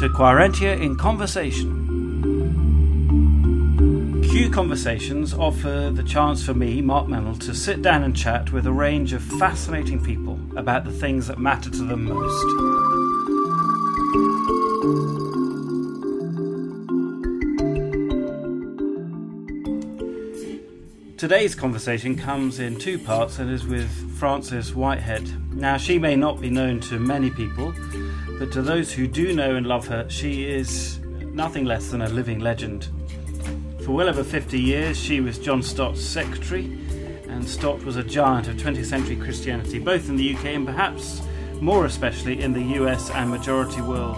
to Quaerentia in Conversation. Q Conversations offer the chance for me, Mark Meynell, to sit down and chat with a range of fascinating people about the things that matter to them most. Today's conversation comes in two parts and is with Frances Whitehead. Now, she may not be known to many people, but to those who do know and love her, she is nothing less than a living legend. For well over 50 years, she was John Stott's secretary, and Stott was a giant of 20th century Christianity, both in the UK and perhaps more especially in the US and majority world.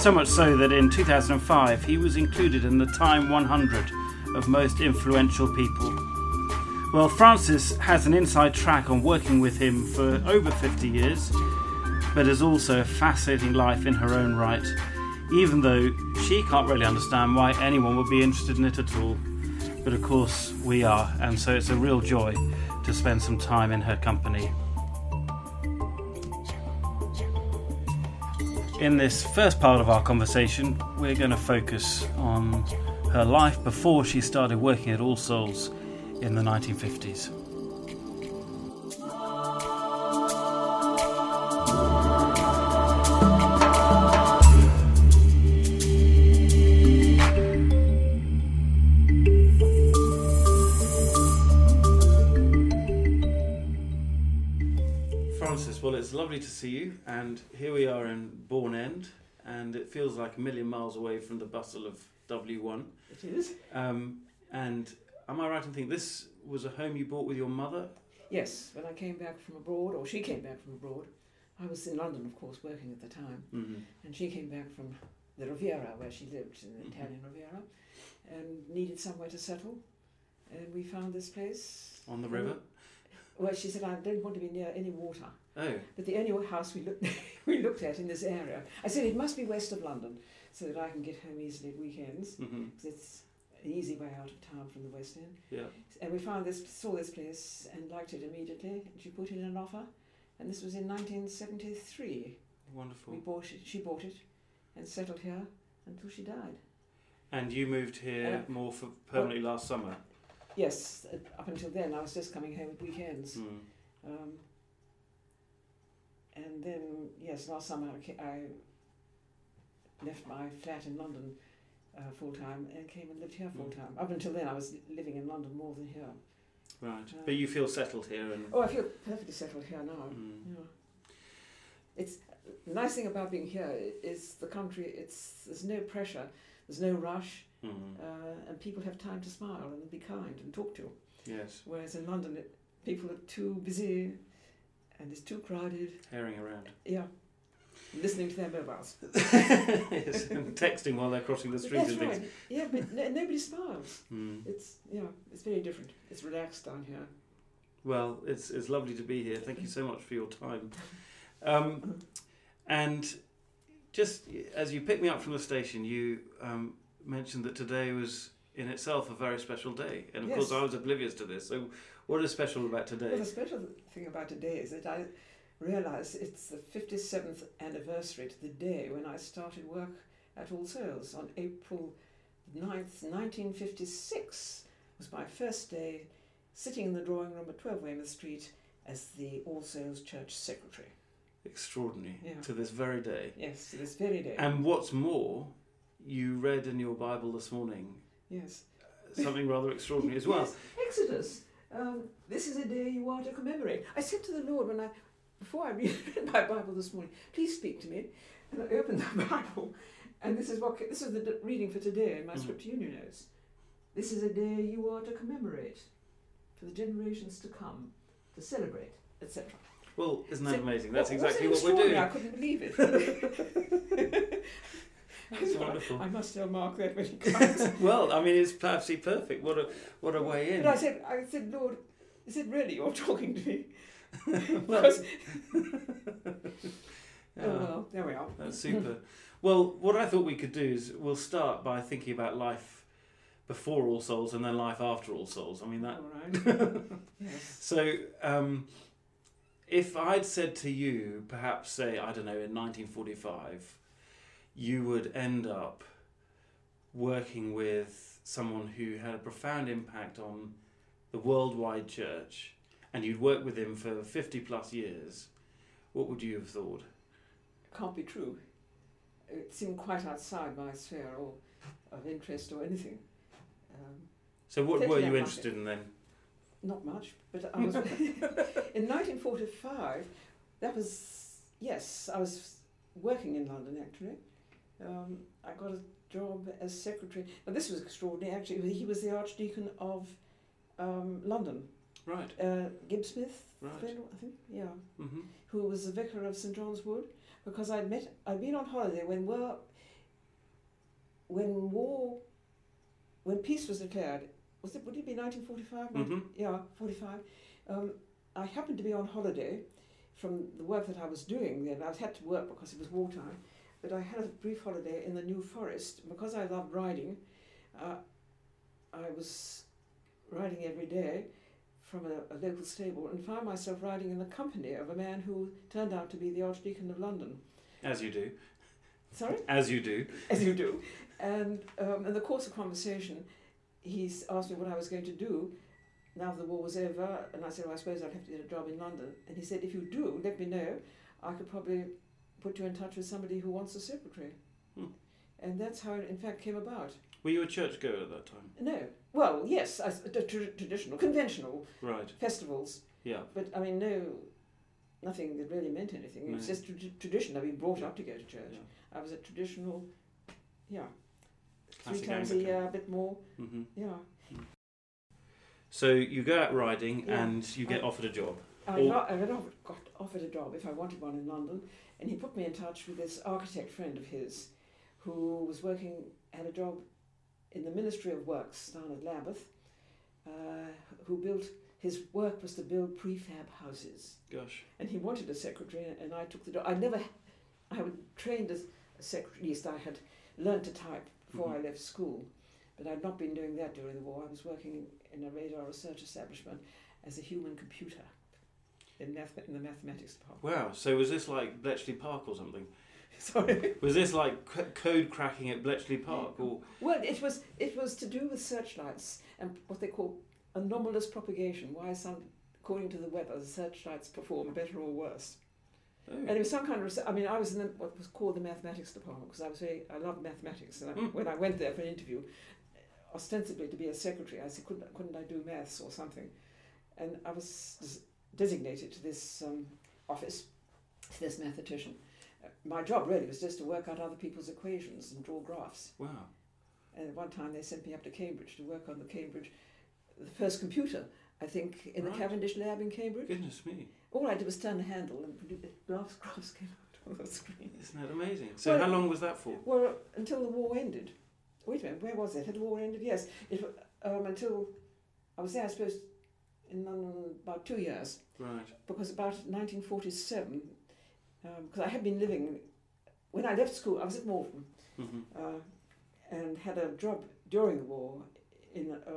So much so that in 2005 he was included in the Time 100 of most influential people well, Frances has an inside track on working with him for over 50 years, but is also a fascinating life in her own right, even though she can't really understand why anyone would be interested in it at all. But of course, we are, and so it's a real joy to spend some time in her company. In this first part of our conversation, we're going to focus on her life before she started working at All Souls in the 1950s. It's lovely to see you, and here we are in Bourne End, and it feels like a million miles away from the bustle of W1. It is. Um, and Am I right in thinking this was a home you bought with your mother? Yes, when I came back from abroad, or she came back from abroad. I was in London, of course, working at the time, mm-hmm. and she came back from the Riviera, where she lived, in the mm-hmm. Italian Riviera, and needed somewhere to settle. And we found this place. On the river? Well, she said, I don't want to be near any water. Oh. But the only house we looked, we looked at in this area, I said, it must be west of London, so that I can get home easily at weekends. Mm-hmm. It's an easy way out of town from the West End. Yeah. And we found this, saw this place and liked it immediately. And she put in an offer, and this was in 1973. Wonderful. We bought it. She bought it, and settled here until she died. And you moved here uh, more for permanently well, last summer. Yes. Up until then, I was just coming home at weekends. Mm. Um, and then, yes, last summer I left my flat in London uh, full time and came and lived here full mm. time. Up until then, I was living in London more than here. Right, uh, but you feel settled here, and oh, I feel perfectly settled here now. Mm. Yeah. It's the nice thing about being here is the country. It's there's no pressure, there's no rush, mm. uh, and people have time to smile and be kind and talk to. You. Yes. Whereas in London, it, people are too busy, and it's too crowded. Herring around. Yeah listening to their mobiles. yes, and texting while they're crossing the street That's and right. things. Yeah, but nobody smiles. Mm. It's yeah, it's very different. It's relaxed down here. Well, it's it's lovely to be here. Thank you so much for your time. Um, and just as you picked me up from the station, you um, mentioned that today was in itself a very special day, and of yes. course I was oblivious to this. So, what is special about today? Well, the special thing about today is that I realise it's the 57th anniversary to the day when I started work at All Souls on April 9th, 1956 was my first day sitting in the drawing room at 12 Weymouth Street as the All Souls Church Secretary. Extraordinary. Yeah. To this very day. Yes, to this very day. And what's more, you read in your Bible this morning. Yes. Something rather extraordinary as well. Yes, Exodus. Um, this is a day you are to commemorate. I said to the Lord when I before I read my Bible this morning, please speak to me. And I opened the Bible, and this is what this is the reading for today in my mm-hmm. scripture union notes. This is a day you are to commemorate for the generations to come, to celebrate, etc. Well, isn't that so, amazing? That's well, exactly what we're doing. I couldn't believe it. That's wonderful. I must tell Mark that when he comes. well, I mean, it's absolutely perfect. What a what a way in. But I said, I said, Lord, is it really you're talking to me? well, oh well, there we are. That's super. well, what I thought we could do is we'll start by thinking about life before All Souls and then life after All Souls. I mean that. Right. yes. So, um, if I'd said to you, perhaps say I don't know, in 1945, you would end up working with someone who had a profound impact on the worldwide church, and you'd worked with him for 50 plus years, what would you have thought? It Can't be true. It seemed quite outside my sphere or of interest or anything. Um, So, what were you interested in then? not much, but I was in 1945. That was yes, I was working in London actually. Um, I got a job as secretary. Now this was extraordinary. Actually, he was the Archdeacon of um, London, Right, uh, Gibbs-Smith, right. I think. Yeah. hmm who was the vicar of St John's Wood, because I'd met, I'd been on holiday when war, when war, when peace was declared. Was it? Would it be 1945? hmm Yeah, 45. Um, I happened to be on holiday from the work that I was doing then. I had to work because it was wartime, but I had a brief holiday in the New Forest because I loved riding. Uh, I was riding every day from a, a local stable and found myself riding in the company of a man who turned out to be the Archdeacon of London. As you do. Sorry? As you do. as you do. And um, in the course of conversation, he asked me what I was going to do now the war was over. And I said, well, I suppose I'd have to get a job in London. And he said, if you do, let me know. I could probably put you in touch with somebody who wants a secretary. Hmm. And that's how it, in fact, came about. Were you a churchgoer at that time? No. Well, yes, as, the tr- traditional, conventional Right. festivals. Yeah. But I mean, no, nothing that really meant anything. It was just tra- tradition. I've been brought up to go to church. yeah. I was a traditional, yeah, three Classic times Anglican. a year, a bit more, hmm yeah. So you go out riding Yeah. and you get I- offered a job. I Or- got, I got offered a job if I wanted one in London, and he put me in touch with this architect friend of his who was working, had a job in the Ministry of Works down at Lambeth, uh, who built, his work was to build prefab houses. Gosh. And he wanted a secretary, and I took the job. I never, I had trained as a secretary, at least I had learned to type before Mhm. I left school, but I'd not been doing that during the war. I was working in a radar research establishment as a human computer in, math, in the mathematics department. Wow. So was this like Bletchley Park or something? Sorry. Was this like c- code cracking at Bletchley Park or? Well, it was it was to do with searchlights and what they call anomalous propagation. Why some, according to the weather, the searchlights perform better or worse. Oh. And it was some kind of research. I mean, I was in the, what was called the mathematics department because I was very, I loved mathematics. And I, Mm. when I went there for an interview, ostensibly to be a secretary, I said, couldn't, couldn't I do maths or something? And I was designated to this um, office, to this mathematician. Uh, my job really was just to work out other people's equations and draw graphs. Wow. And at one time they sent me up to Cambridge to work on the Cambridge, the first computer, I think, in Right. the Cavendish lab in Cambridge. Goodness me. All I did was turn the handle and graphs, graphs came out on the screen. Isn't that amazing? So Well- how long was that for? Well, until the war ended. Wait a minute, where was it? Had the war ended? Yes. It, um, until I was there, I suppose, in London about two years. Right. Because about 1947, because I had been living, when I left school, I was at Malvern hmm uh, and had a job during the war in a, a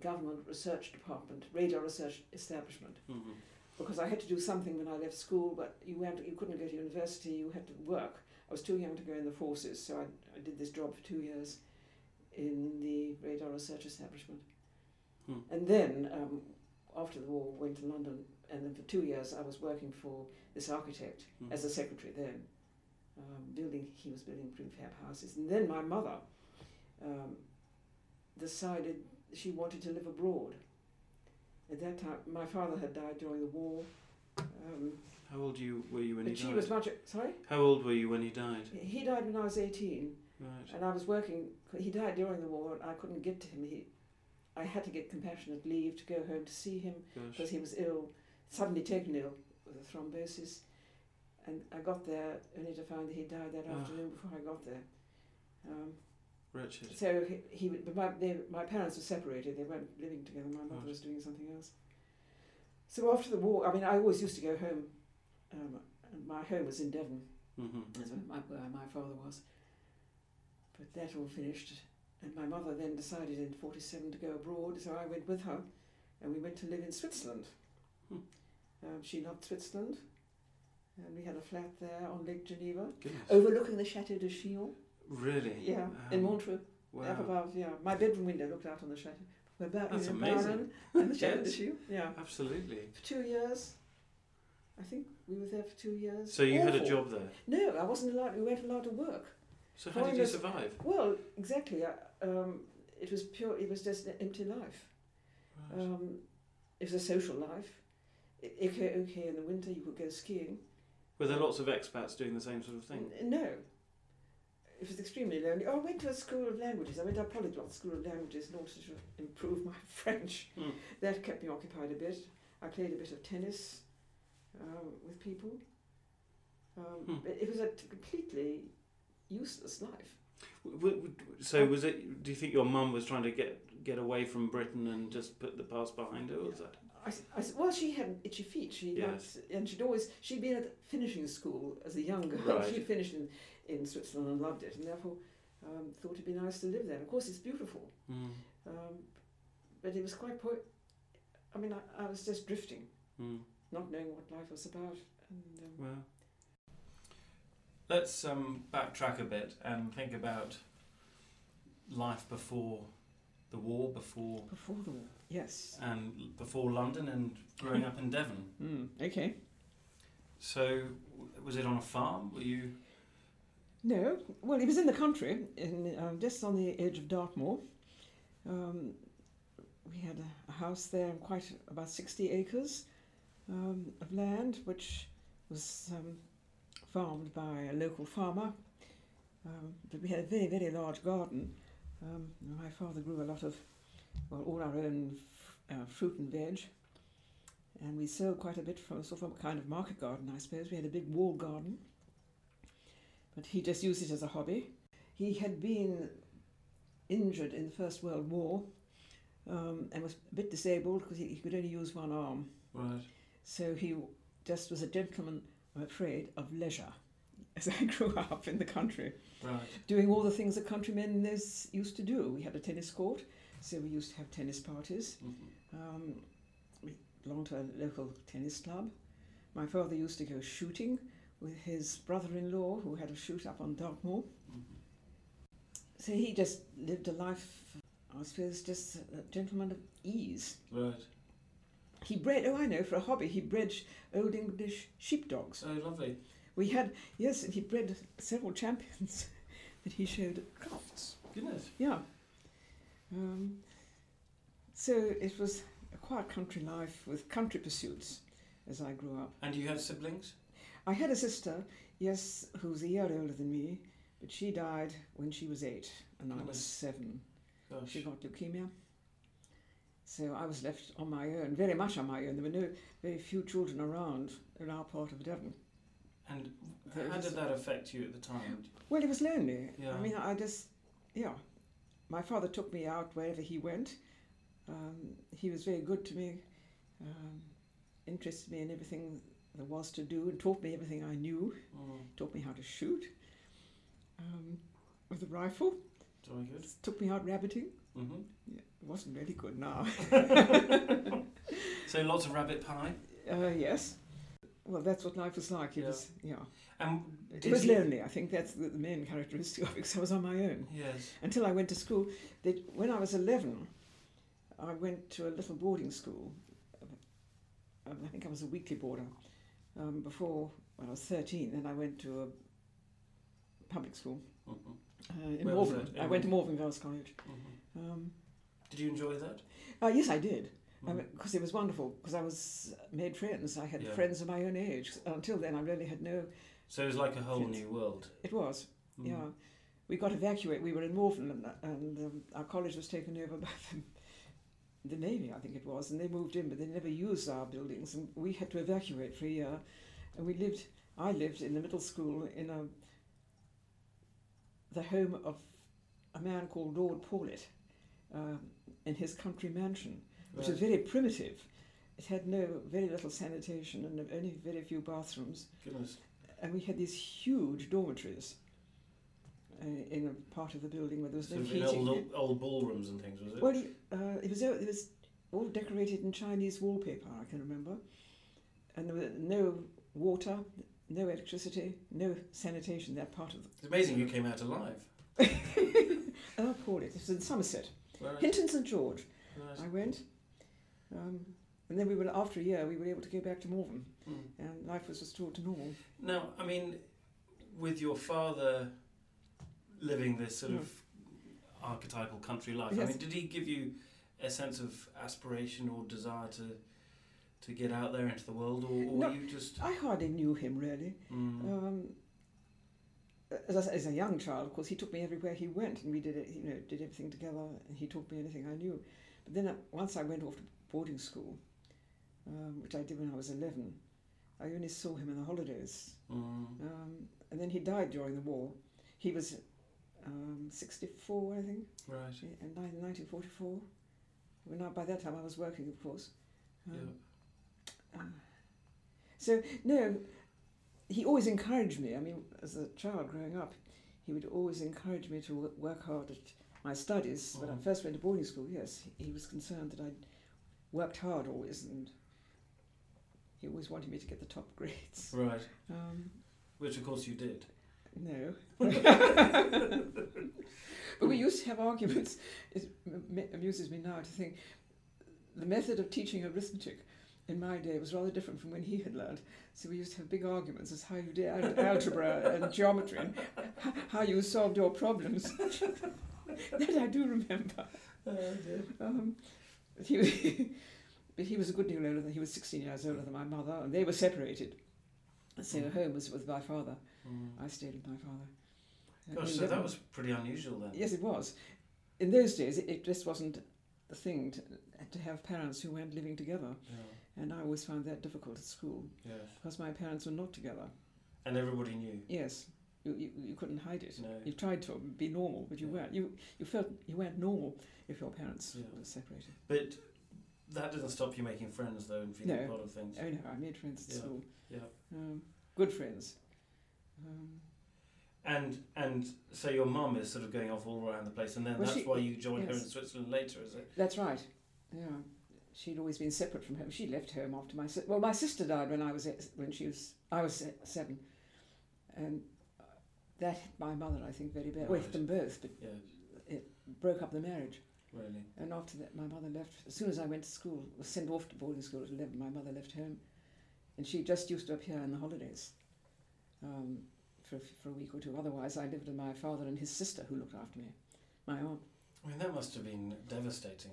government research department, radar research establishment. hmm because I had to do something when I left school, but you went, you couldn't go to university, you had to work. I was too young to go in the forces, so I, I did this job for two years in the radar research establishment. Hmm. And then, um, after the war, went to London, and then for two years I was working for this architect Hmm. as a secretary then, um, building, he was building prefab houses. And then my mother um, decided she wanted to live abroad. At that time, my father had died during the war. Um, How old you were you when he but she died? was much. Sorry? How old were you when he died? He died when I was 18, Right. and I was working. He died during the war, and I couldn't get to him. He, I had to get compassionate leave to go home to see him because he was ill, suddenly taken ill with a thrombosis. And I got there only to find that he died that Ah. afternoon before I got there. Um, Wretched. so he, he but my, they, my parents were separated. They weren't living together. My mother was doing something else. So after the war, I mean, I always used to go home. Um, and my home was in Devon. hmm That's where my, where my father was. But that all finished, and my mother then decided in '47 to go abroad, so I went with her, and we went to live in Switzerland. Hmm. Um, she loved Switzerland, and we had a flat there on Lake Geneva, Goodness. overlooking the Chateau de Chillon. Really? Yeah, in Um, Montreux, Wow. up above. Yeah, my bedroom window looked out on the chateau. We're back That's in amazing. Byron and the Chateau de Chillon. Yeah, Absolutely. for two years. I think we were there for two years. So you had a job there. No, I wasn't allowed. We weren't allowed to work. So how did you survive? Well, exactly. I, um, it was pure. It was just an empty life. Right. Um, it was a social life. Okay, okay. In the winter, you could go skiing. Were there lots of expats doing the same sort of thing? N- no, it was extremely lonely. Oh, I went to a school of languages. I went to a polyglot school of languages in order to improve my French. Mm. That kept me occupied a bit. I played a bit of tennis um, with people. Um, Hmm. It was a completely useless life. So was it? Do you think your mum was trying to get get away from Britain and just put the past behind her? Or was that? I, I well, she had itchy feet. She Yes. liked, and she'd always she'd been at finishing school as a young girl. Right. She'd finished in, in Switzerland and loved it, and therefore um, thought it'd be nice to live there. Of course, it's beautiful, Mm. um, but it was quite. Po- I mean, I, I was just drifting, Mm. not knowing what life was about. And um, Well, let's um, backtrack a bit and think about life before the war, before before the war, yes. and before London, and growing up in Devon. Mm, okay. So, was it on a farm? Were you? No, well, it was in the country, in um, just on the edge of Dartmoor. Um, we had a, a house there, quite about sixty acres um, of land, which was um, farmed by a local farmer. Um, but we had a very, very large garden. Um, my father grew a lot of, well, all our own f- uh, fruit and veg. And we sold quite a bit from sort of a kind of market garden, I suppose. We had a big wall garden but he just used it as a hobby. He had been injured in the First World War um, and was a bit disabled because he, he could only use one arm. Right. So he just was a gentleman, I'm afraid, of leisure as I grew up in the country, Right. doing all the things that countrymen used to do. We had a tennis court, so we used to have tennis parties. Mhm. Um, we belonged to a local tennis club. My father used to go shooting with his brother-in-law, who had a shoot up on Dartmoor. Mhm. So he just lived a life, I suppose, just a gentleman of ease. Right. He bred, oh, I know, for a hobby, he bred old English sheepdogs. Oh, lovely. We had, yes, and he bred several champions that he showed at Crufts. Goodness. Yeah. Um, so it was a quiet country life with country pursuits as I grew up. And you had siblings? I had a sister, yes, who was a year older than me, but she died when she was eight and I was seven. Gosh. She got leukemia. So I was left on my own, very much on my own. There were no very few children around in our part of Devon. And how did that affect you at the time? Well, it was lonely. Yeah. I mean, I just, yeah. My father took me out wherever he went. Um, he was very good to me, um, interested me in everything there was to do, and taught me everything I knew. Mm. Taught me how to shoot um, with a rifle. Very good. Took me out rabbiting. Hmm Yeah, it wasn't really good now. So lots of rabbit pie. uh, yes. Well, that's what life was like. It Yeah. was, yeah. And It was you- lonely. I think that's the, the main characteristic of it. 'cause I was on my own. Yes. until I went to school. They, when I was 11, I went to a little boarding school. Um, I think I was a weekly boarder. Um, before when I was 13, then I went to a public school Mhm. uh, in Where Malvern. I went to Malvern Girls College. Mhm. Um, Did you enjoy that? uh, yes, I did, Mm. because it was wonderful. Because I was made friends. I had Yeah. friends of my own age. Until then, I really had no. So it was like a whole Yes. new world. It was. Mm. Yeah, we got evacuated. We were in Malvern, and, and um, our college was taken over by the, the Navy, I think it was, and they moved in, but they never used our buildings, and we had to evacuate for a year. And we lived. I lived in the middle school in a the home of a man called Lord Poulett, um, in his country mansion, which was very primitive. It had no very little sanitation and only very few bathrooms Goodness. and we had these huge dormitories uh, in a part of the building where there was So no in heating. old, old ballrooms and things, was it? Well, uh, it was it was all decorated in Chinese wallpaper. I can remember, and there was no water. no electricity, no sanitation. That part of the It's amazing you came out alive. oh, Paul, it was in Somerset, Right. Hinton St George. right. I went, um, and then we were after a year we were able to go back to Malvern, Mm. and life was restored to normal. Now, I mean, with your father living this sort of archetypal country life, I mean, did he give you a sense of aspiration or desire to to get out there into the world, or, or No. you just? I hardly knew him really. Mm, Um, as, I, said, as a young child, of course, he took me everywhere he went, and we did it. You know, did everything together, and he taught me anything I knew. But then uh, once I went off to boarding school, um, which I did when I was eleven, I only saw him in the holidays, mm, um, and then he died during the war. He was um, sixty-four, I think, right. in 1944. Well, now by that time I was working, of course. Um, Yeah. uh, so no, he always encouraged me. I mean, as a child growing up, he would always encourage me to wo- work hard at my studies. When I Mhm. first went to boarding school, yes, he, was concerned that I worked hard always, and he always wanted me to get the top grades. Right. Um, Which, of course, you did. no. but we used to have arguments. It amuses me now to think the method of teaching arithmetic in my day it was rather different from when he had learned. So we used to have big arguments as how you did algebra and geometry and how you solved your problems. that I do remember. Um, but he was, but he was a good deal older than he was 16 years older than my mother, and they were separated. So Mm. home was with my father. Mm. I stayed with my father. Gosh, so that was pretty unusual then. Yes, it was. In those days, it, it just wasn't the thing to, to have parents who weren't living together. Yeah. And I always found that difficult at school Yes. because my parents were not together. And everybody knew. Yes, you, you, you couldn't hide it. No. You tried to be normal, but you Yeah. weren't. You, you felt you weren't normal if your parents Yeah. were separated. But that doesn't stop you making friends, though, and feeling No. part of things. Oh no, I made friends at Yeah. school. Yeah. Um, good friends. Um, And and so your mum is sort of going off all around the place, and then Well, that's she- why you joined her in. Switzerland later, is it? That's right. Yeah, she'd always been separate from home. She left home after my si- well, my sister died when I was eight- when she was I was seven, and that hit my mother I think very bad. Well, it hit them both, but Yeah, broke up the marriage. really. And after that, my mother left. As soon as I went to school, was sent off to boarding school at eleven. My mother left home, and she just used to appear in the holidays. Um, for, for a week or two. Otherwise, I lived with my father and his sister, who looked after me. My aunt. I mean, that must have been devastating.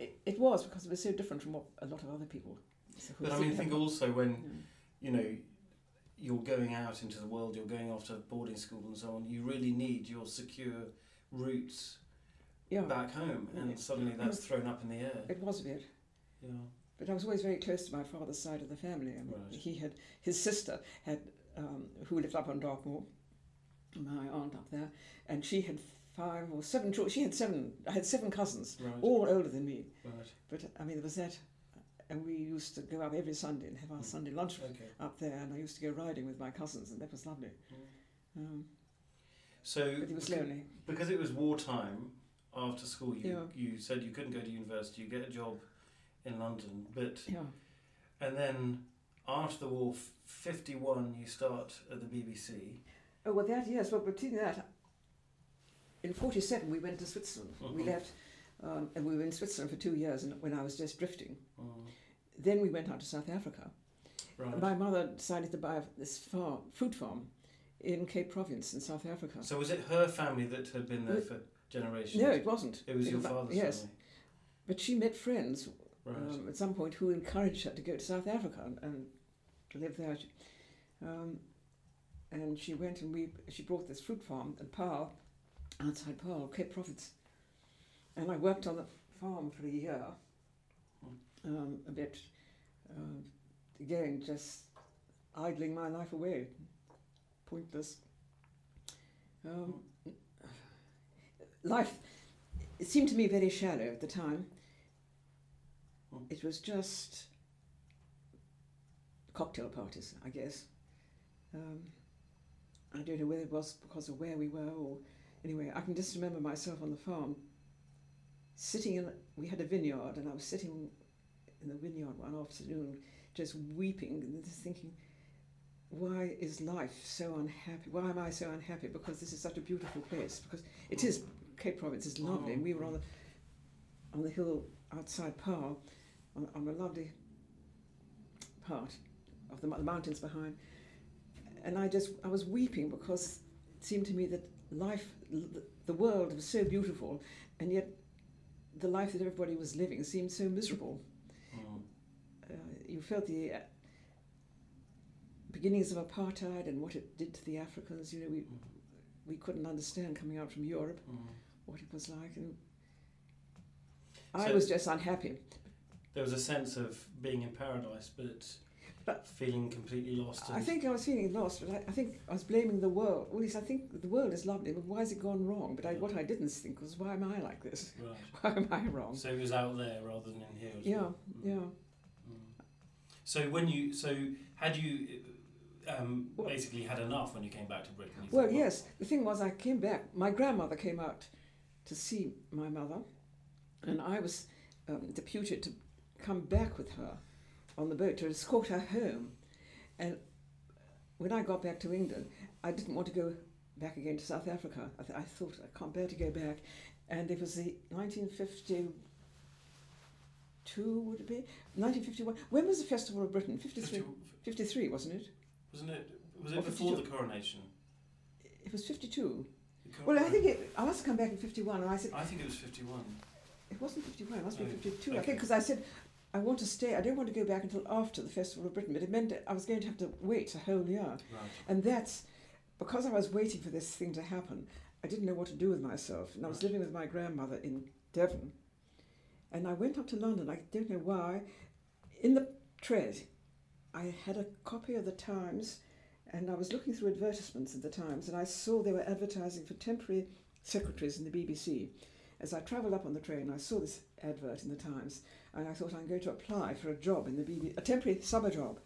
It, it was because it was so different from what a lot of other people. so But I mean, to think also when you know you're going out into the world, you're going off to boarding school and so on. You really need your secure roots Yeah, back home, and Yeah. suddenly that's thrown up in the air. it was a bit. Yeah. But I was always very close to my father's side of the family. I mean, Right. He had his sister had um, who lived up on Dartmoor, my aunt up there, and she had five or seven children. She had seven. I had seven cousins, Right. all older than me. Right. But I mean, there was that, and we used to go up every Sunday and have our Mm. Sunday lunch Okay. up there, and I used to go riding with my cousins, and that was lovely. Mm. Um, So but it was becau- lonely. because it was wartime after school you Yeah. you said you couldn't go to university you get a job in london but Yeah. and then after the war 51 you start at the bbc Oh well, that yes. Well, between that, in '47 we went to Switzerland. We Mhm. left, um, and we were in Switzerland for two years. And when I was just drifting, Mm, then we went out to South Africa. right My mother decided to buy this farm, fruit farm, in Cape Province in South Africa. so was it her family that had been there for generations no, it wasn't. it was It your was- father's yes. family But she met friends right um, at some point who encouraged her to go to South Africa and, and live there. Um, and she went and we she brought this fruit farm at Paarl, outside Paarl, Cape Province. And I worked on the farm for a year, um, a bit, um, again, just idling my life away, pointless. Um, life, it seemed to me very shallow at the time. It was just cocktail parties, I guess. Um, I don't know whether it was because of where we were or anyway. I can just remember myself on the farm, sitting in. We had a vineyard, and I was sitting in the vineyard one afternoon, just weeping and just thinking, why is life so unhappy? Why am I so unhappy? Because this is such a beautiful place. Because it is Cape Province is lovely, and we were on the on the hill outside Paarl, on, on a lovely part of the, the mountains behind, and I just I was weeping because it seemed to me that life, the, world was so beautiful, and yet the life that everybody was living seemed so miserable. Mm. Uh, you felt the uh, beginnings of apartheid and what it did to the Africans. You know, we we couldn't understand coming out from Europe Mm. what it was like, and I So- was just unhappy. There was a sense of being in paradise, but, But- feeling completely lost. I think I was feeling lost, but I, I think I was blaming the world. Well, at least I think the world is lovely, but why has it gone wrong? But I, what I didn't think was, why am I like this? Right. Why am I wrong? So it was out there rather than in here. as Yeah, well. Mm. yeah. Mm. So when you so had you um, Well- basically had enough when you came back to Britain? Well, thought, yes. The thing was, I came back. My grandmother came out to see my mother, and I was um, deputed to come back with her on the boat to escort her home. And when I got back to England, I didn't want to go back again to South Africa. I, th- I thought I can't bear to go back. And it was the 1952, would it be? 1951. When was the Festival of Britain? 53, 50 53 wasn't it? wasn't it? Was Or it before the coronation? It was 52. Well, I think it, I must have come back in 51, and I said, I think it was fifty-one. it wasn't 51, it must be Oh, 52. I okay. think because I said, I want to stay, I don't want to go back until after the Festival of Britain, but it meant that I was going to have to wait a whole year. Right. And that's because I was waiting for this thing to happen, I didn't know what to do with myself. And I was Right. living with my grandmother in Devon. And I went up to London, I don't know why. In the tread, I had a copy of the Times, and I was looking through advertisements in the Times, and I saw they were advertising for temporary secretaries in the BBC. As I travelled up on the train, I saw this advert in the Times, and I thought I'm going to apply for a job in the BBC, a temporary summer job,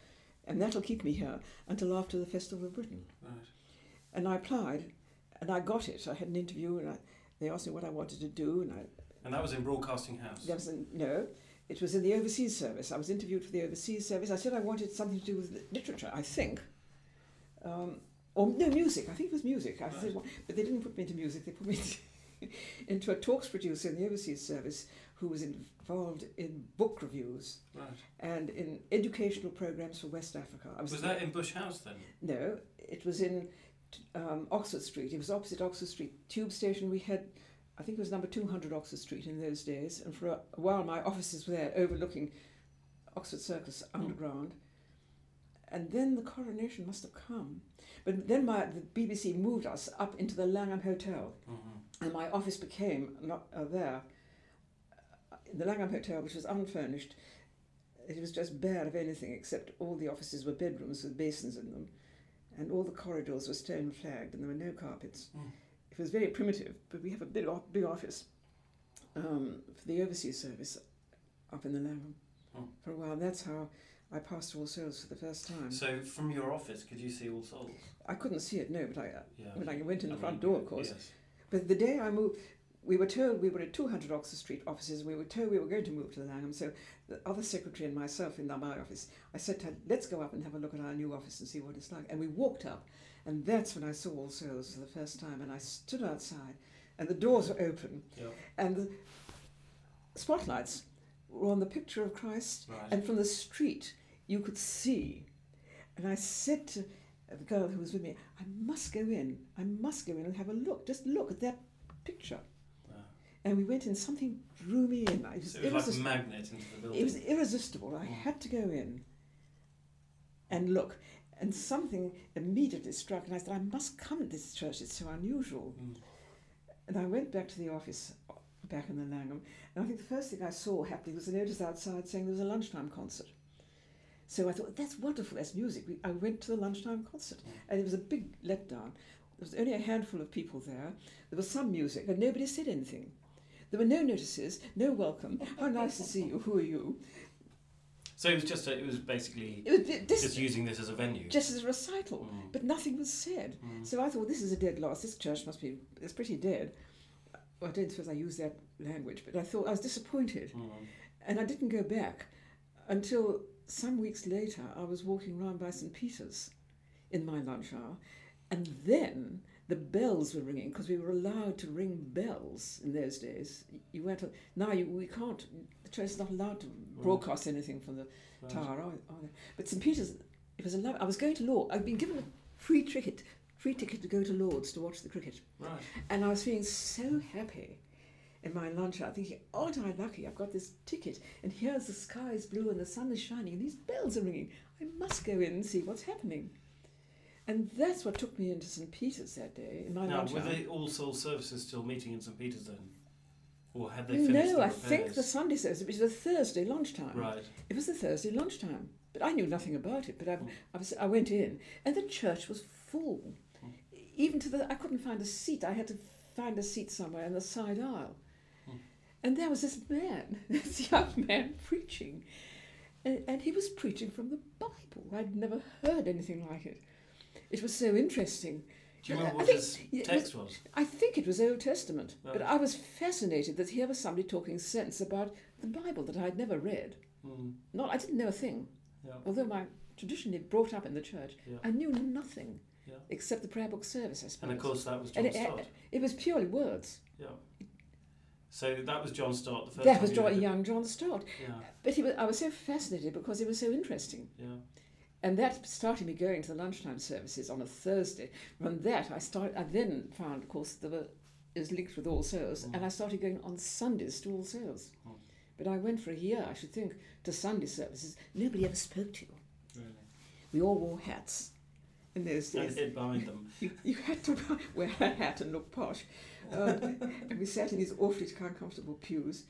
and that'll keep me here until after the Festival of Britain. Right. And I applied, and I got it. I had an interview, and I, they asked me what I wanted to do, and I And that was in Broadcasting House. there was a, no. It was in the overseas service. I was interviewed for the overseas service. I said I wanted something to do with literature. I think, um, or no music. I think it was music. I said, Right. but they didn't put me into music. They put me into a talks producer in the overseas service who was involved in book reviews Right. and in educational programs for West Africa. I Was that in Bush House then? no, it was in um, Oxford Street. It was opposite Oxford Street Tube Station. We had, I think it was number 200 Oxford Street in those days. And for a, while, my offices were there overlooking Oxford Circus underground. And then the coronation must have come. But then my, the BBC moved us up into the Langham Hotel. Mm-hmm. And my office became not, uh, there. Uh, In the Langham Hotel, which was unfurnished, it was just bare of anything except all the offices were bedrooms with basins in them, and all the corridors were stone flagged, and there were no carpets. Mm. It was very primitive, but we have a big, big office um, for the overseas service up in the Langham Mm. for a while. That's how I passed All Souls for the first time. So from your office, could you see All Souls? I couldn't see it, no, but I, Yeah. when I went in the I front mean, door, of course, Yes. But the day I moved, we were told we were at 200 Oxford Street offices. We were told we were going to move to the Langham. So the other secretary and myself in my office, I said to her, let's go up and have a look at our new office and see what it's like. And we walked up, and that's when I saw All Souls for the first time. And I stood outside, and the doors were open, Yeah. and the spotlights were on the picture of Christ. Right. And from the street, you could see. And I said to the girl who was with me, I must go in. I must go in and have a look. Just look at that picture. Wow. And we went in. Something drew me in. It was, So it was like a magnet into the building. it was irresistible. I had to go in and look. And something immediately struck, and I said, I must come to this church. It's so unusual. Mm. And I went back to the office back in the Langham, and I think the first thing I saw happening was a notice outside saying there was a lunchtime concert. So I thought, that's wonderful, that's music. We, I went to the lunchtime concert, Mm. and it was a big letdown. There was only a handful of people there. There was some music, and nobody said anything. There were no notices, no welcome. How nice to see you. Who are you? So it was just a, it was basically It was dis- just using this as a venue. just as a recital, Mm. but nothing was said. Mm. So I thought, this is a dead loss. This church must be, it's pretty dead. Well, I don't suppose I use that language, but I thought I was disappointed. Mm. And I didn't go back until some weeks later I was walking round by St. Peter's in my lunch hour, and then the bells were ringing because we were allowed to ring bells in those days. You went to, now you, we can't. The church is not allowed to broadcast anything from the Right. tower. Are? But St Peter's, it was I was going to Lord. I'd been given a free ticket, free ticket to go to Lord's to watch the cricket, Right. and I was feeling so happy. In my lunch hour, thinking, aren't I lucky? I've got this ticket, and here's the sky is blue and the sun is shining, and these bells are ringing. I must go in and see what's happening. And that's what took me into St. Peter's that day in my Now, lunch were hour. the All Souls services still meeting in St Peter's then? Or had they finished No, the I think the? Sunday service, it was a Thursday lunchtime. Right. It was the Thursday lunchtime. But I knew nothing about it. But I, Mm. I, was, I went in, and the church was full. Mm. Even to the, I couldn't find a seat. I had to find a seat somewhere in the side aisle. And there was this man, this young man preaching. And, and he was preaching from the Bible. I'd never heard anything like it. It was so interesting. Do you I- remember I what think- his it text was? I think it was Old Testament, but I was fascinated that here was somebody talking sense about the Bible that I'd never read. Mm, Not, I didn't know a thing. yeah. Although my traditionally brought up in the church, Yeah. I knew nothing Yeah. except the prayer book service. I suppose. And of course, that was John and it, Stott. it was purely words. Yeah. So that was John Stott. The first that was John, young John Stott. Yeah. But he was, I was so fascinated because it was so interesting. Yeah. And that started me going to the lunchtime services on a Thursday. From that, I started. I then found, of course, there were, it was linked with All Souls, Mm. and I started going on Sundays to All Souls. Mm. But I went for a year, I should think, to Sunday services. Nobody ever spoke to you. Really. We all wore hats in those And days. hid behind them. You, you had to wear a hat and look posh. Um, and we sat in these awfully uncomfortable pews.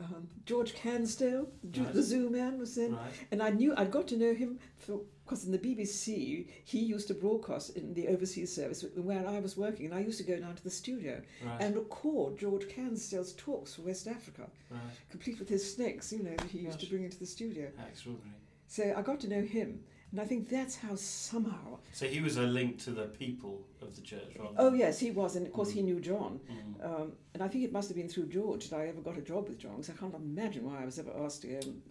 Um, George Cansdale, the, Right. the zoo man, was in. Right. And I knew I'd got to know him because in the BBC he used to broadcast in the overseas service where I was working, and I used to go down to the studio Right. and record George Cansdale's talks for West Africa, right. complete with his snakes, you know, that he used to bring into the studio. Extraordinary. So I got to know him, and I think that's how somehow. So he was a link to the people of the church, rather. Oh yes, he was, and of course he Mm. knew John. Mm. Um, and I think it must have been through George that I ever got a job with John, because I can't imagine why I was ever asked to and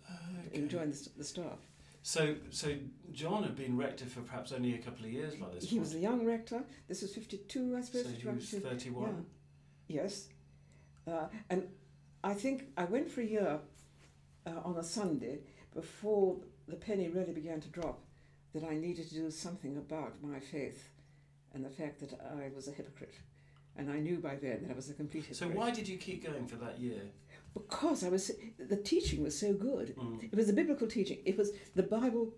Okay. join the, the staff. So, so John had been rector for perhaps only a couple of years by this time. He point. was a young rector. This was 52, I suppose. so he was 52. thirty-one. Yes. Uh, and I think I went for a year uh, on a Sunday before the penny really began to drop that I needed to do something about my faith and the fact that I was a hypocrite. And I knew by then that I was a complete hypocrite. So why did you keep going for that year? Because I was, the teaching was so good. Mm. It was the biblical teaching. It was the Bible.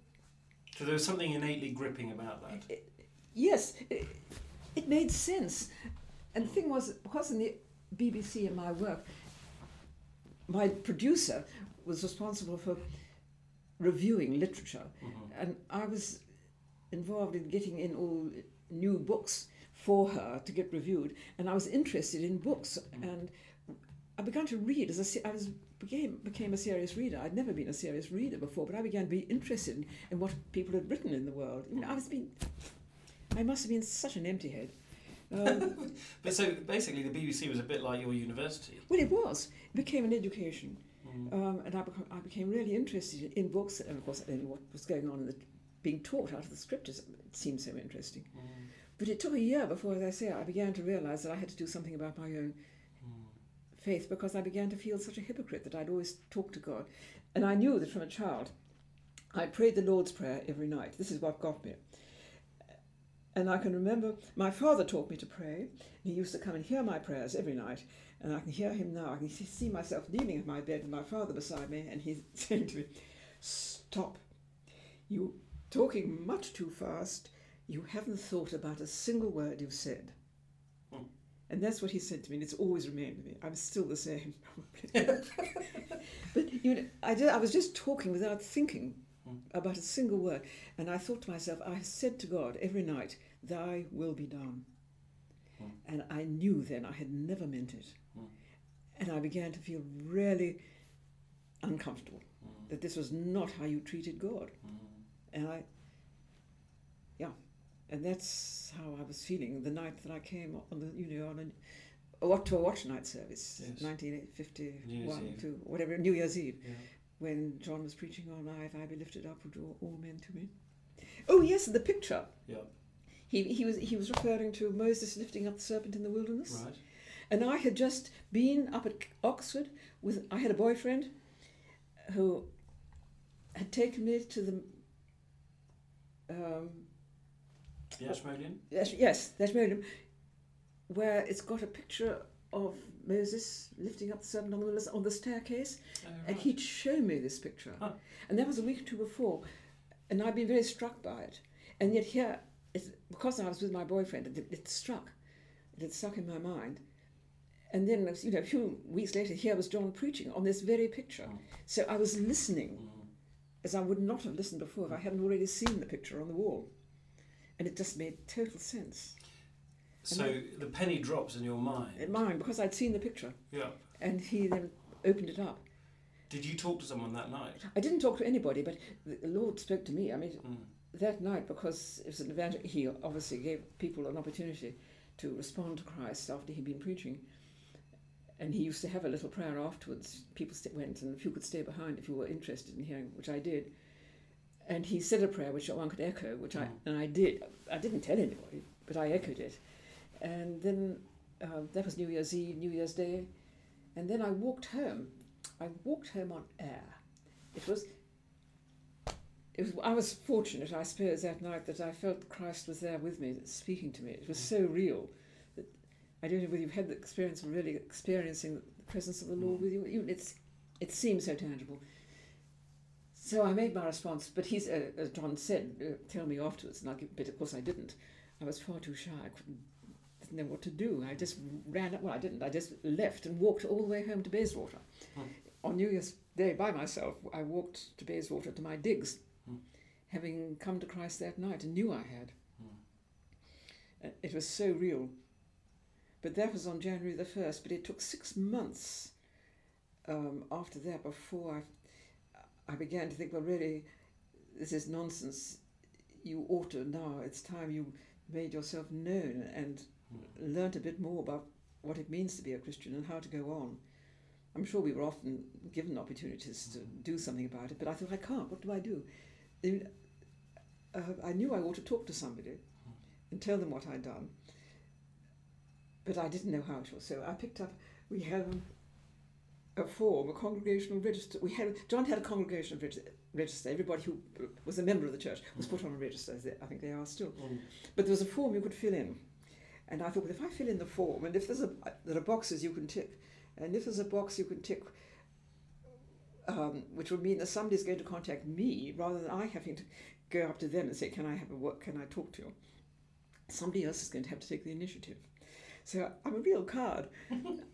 So there was something innately gripping about that. Yes, it, it made sense. And the thing was, because in the BBC and my work, my producer was responsible for reviewing literature, Mhm. and I was involved in getting in all new books for her to get reviewed, and I was interested in books, Mm. and I began to read as a, I was became became a serious reader. I'd never been a serious reader before, but I began to be interested in, in what people had written in the world. I, mean, I was being, I must have been such an empty head. Um, But so basically, the BBC was a bit like your university. well, it was. It became an education. Mm. Um, and I, became, I became really interested in books and, of course, in what was going on in the, being taught out of the scriptures. It seemed so interesting. Mm. But it took a year before, as I say, I began to realize that I had to do something about my own Mm. faith because I began to feel such a hypocrite that I'd always talked to God. And I knew that from a child, I prayed the Lord's Prayer every night. This is what got me. And I can remember my father taught me to pray. He used to come and hear my prayers every night. And I can hear him now. I can see- myself kneeling at my bed with my father beside me, and he's saying to me, Stop. You're talking much too fast. You haven't thought about a single word you've said. Hmm. And that's what he said to me, and it's always remained with me. I'm still the same, probably. but you know, I, did, I was just talking without thinking Hmm. about a single word. And I thought to myself, I said to God every night, Thy will be done. Hmm. And I knew then I had never meant it. And I began to feel really uncomfortable Mm. that this was not how you treated God. Mm. And I, yeah, and that's how I was feeling the night that I came on the, you know, on a, what to a watch night service, Yes. 1951 New Year's Eve. to whatever, New Year's Eve, Yeah. when John was preaching on I, if I be lifted up, would draw all men to me. Oh yes, the picture. Yeah. He, he was he was referring to Moses lifting up the serpent in the wilderness. Right. And I had just been up at Oxford with I had a boyfriend who had taken me to the um, The Ashmolean. yes, yes, that's Miriam, where it's got a picture of Moses lifting up the serpent on the on the staircase, Oh, and he'd shown me this picture, Huh. and that was a week or two before, and I'd been very struck by it, and yet here, it's, because I was with my boyfriend, it, it struck, it had stuck in my mind, and then you know a few weeks later, here was John preaching on this very picture, Mm. so I was listening Mm. as I would not have listened before if I hadn't already seen the picture on the wall, and it just made total sense. So the penny drops in your mind. in mine because I'd seen the picture Yeah. and he then opened it up. Did you talk to someone that night? I didn't talk to anybody, but the Lord spoke to me. I mean, Mm. that night because it was an event, he obviously gave people an opportunity to respond to Christ after he'd been preaching. And he used to have a little prayer afterwards. People went, and if you could stay behind if you were interested in hearing, which I did. And he said a prayer which no one could echo, which I Mm. and I did. I didn't tell anybody, but I echoed it. And then uh, that was New Year's Eve, New Year's Day, and then I walked home. I walked home on air. It was. It was. I was fortunate, I suppose, that night that I felt Christ was there with me, speaking to me. It was so real I don't know whether you've had the experience of really experiencing the presence of the Lord with you. you it's. It seems so tangible. So I made my response, but he's, uh, as John said, uh, tell me afterwards, and I give, but of course I didn't. I was far too shy. I couldn't, didn't know what to do. I just ran. up, Well, I didn't. I just left and walked all the way home to Bayswater. Hmm. On New Year's Day by myself, I walked to Bayswater to my digs, Hmm. having come to Christ that night and knew I had. Hmm. Uh, It was so real. But that was on January the 1st, but it took six months um, after that before I, I began to think, well, really, this is nonsense. You ought to now, it's time you made yourself known and Hmm. learnt a bit more about what it means to be a Christian and how to go on. I'm sure we were often given opportunities to do something about it, but I thought, I can't. What do I do? I, mean, uh, I knew I ought to talk to somebody and tell them what I'd done, but I didn't know how to. So I picked up, we had a form, a congregational register. We had John had a congregational reg- register. Everybody who was a member of the church was put on a register. I think they are still. Mm. But there was a form you could fill in. And I thought, well, if I fill in the form, and if there's a, there are boxes you can tick, and if there's a box you can tick, um, which would mean that somebody's going to contact me rather than I having to go up to them and say, can I have a work, can I talk to you? Somebody else is going to have to take the initiative. So I'm a real card.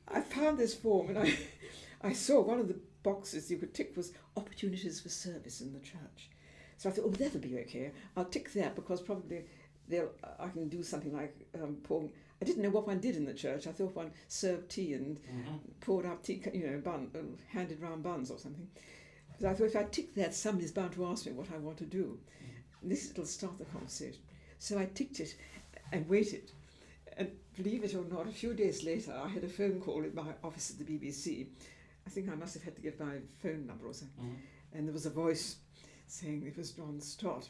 I found this form and I, I saw one of the boxes you could tick was opportunities for service in the church. So I thought, oh, that'll be okay. I'll tick that because probably they'll I can do something like um, pouring. I didn't know what one did in the church. I thought one served tea and Mhm. poured out tea, you know, bun, uh, handed round buns or something. But I thought if I tick that, somebody's bound to ask me what I want to do. This will start the conversation. So I ticked it and waited. Believe it or not, a few days later, I had a phone call at my office at the BBC. I think I must have had to give my phone number or something. Mhm. And there was a voice saying it was John Stott.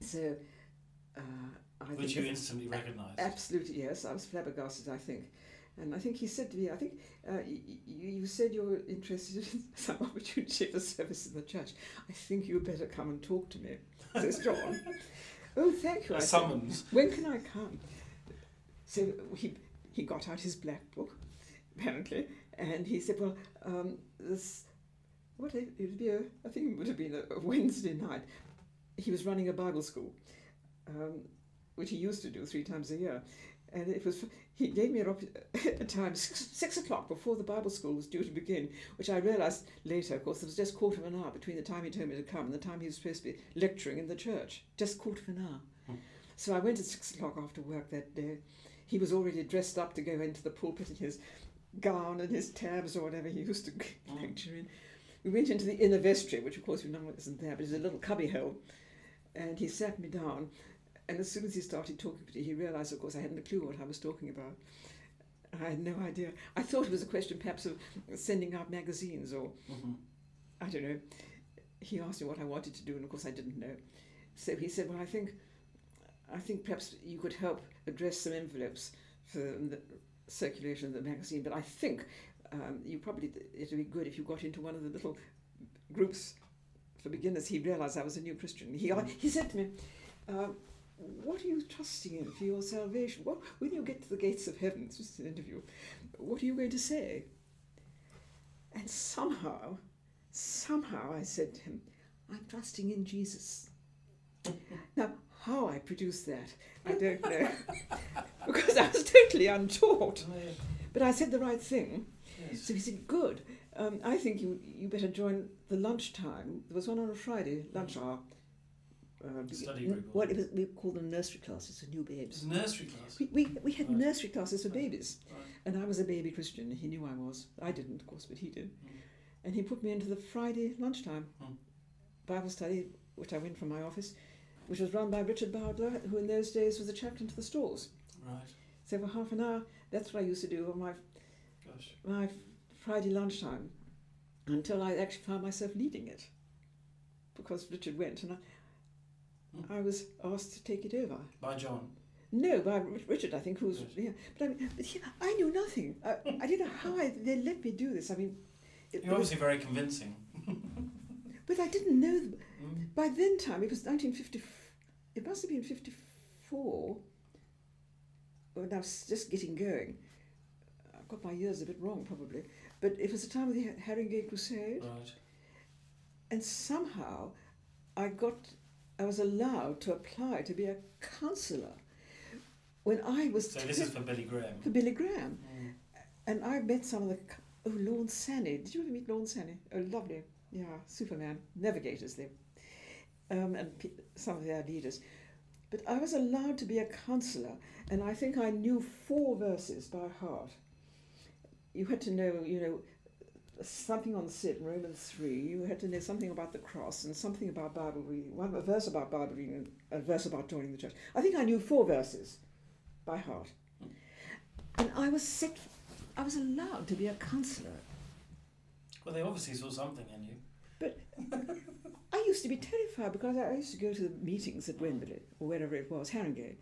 So uh, I Which you instantly recognised. Absolutely, yes. I was flabbergasted, I think. And I think he said to me, I think uh, you, you said you're interested in some opportunity for service in the church. I think you had better come and talk to me, says John. oh, thank you. A I said. summons. When can I come? So he, he got out his black book, apparently, and he said, well, um, this, what, it would be a, I think it would have been a, Wednesday night. He was running a Bible school, um, which he used to do three times a year. And it was, he gave me a, a time, six, six o'clock before the Bible school was due to begin, which I realised later, of course, there was just quarter of an hour between the time he told me to come and the time he was supposed to be lecturing in the church. Just quarter of an hour. Hmm. So I went at six o'clock after work that day. He was already dressed up to go into the pulpit in his gown and his tabs or whatever he used to Mm. lecture in. We went into the inner vestry, which of course we know isn't there, but is a little cubby hole. And he sat me down, and as soon as he started talking to me, he realised, of course, I hadn't a clue what I was talking about. I had no idea. I thought it was a question perhaps of sending out magazines or Mhm. I don't know. he asked me what I wanted to do, and of course I didn't know. So he said, "Well, I think, I think perhaps you could help address some envelopes for the circulation of the magazine. But I think um, you probably it'd be good if you got into one of the little groups for beginners. He realised I was a new Christian. He he said to me." Uh, what are you trusting in for your salvation? What, when you get to the gates of heaven, this was an interview, what are you going to say? And somehow, somehow I said to him, I'm trusting in Jesus. now, how I produced that, I don't know, because I was totally untaught. Oh, but I said the right thing. Yes. So he said, Good. Um, I think you, you better join the lunchtime. There was one on a Friday, lunch hour. Uh, Study group. What it was, we call them nursery classes for new babes. Nursery class. We, we, we had right. nursery classes for babies, right. and I was a baby Christian. He knew I was. I didn't, of course, but he did. Mm. And he put me into the Friday lunchtime mm. Bible study, which I went from my office, which was run by Richard Bowdler, who in those days was a chaplain to the stores. Right. So for half an hour, that's what I used to do on my Gosh. my Friday lunchtime, until I actually found myself leading it, because Richard went and I I was asked to take it over. By John? No, by Richard, I think, who's yeah. But I mean, but I knew nothing. I, I didn't know how I, they let me do this. I mean, it, you're obviously very convincing. but I didn't know. Mm. By then time, it was 1950. It must have been 54. When I was just getting going. I've got my years a bit wrong, probably. But it was the time of the Harringay Crusade. Right. And somehow, I got I was allowed to apply to be a counsellor when I was. So this is for Billy Graham. For Billy Graham, mm. and I met some of the. Oh, Lorne Sanney. Did you ever meet Lorne Sanney? Oh, lovely. Yeah, Superman. Navigators, they. Um, and some of their leaders. But I was allowed to be a counsellor, and I think I knew four verses by heart. You had to know, you know, something on sit in Romans 3, you had to know something about the cross and something about Bible reading, one a verse about Bible reading and a verse about joining the church. I think I knew four verses by heart. And I was set, I was allowed to be a counsellor. Well, they obviously saw something in you. But I used to be terrified because I used to go to the meetings at Wembley or wherever it was, Harringay,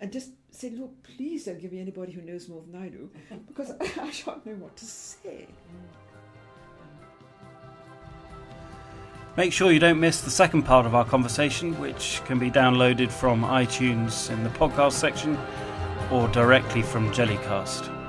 and just say, look, please don't give me anybody who knows more than I do, because I, I shan't know what to say. Make sure you don't miss the second part of our conversation, which can be downloaded from iTunes in the podcast section or directly from Jellycast.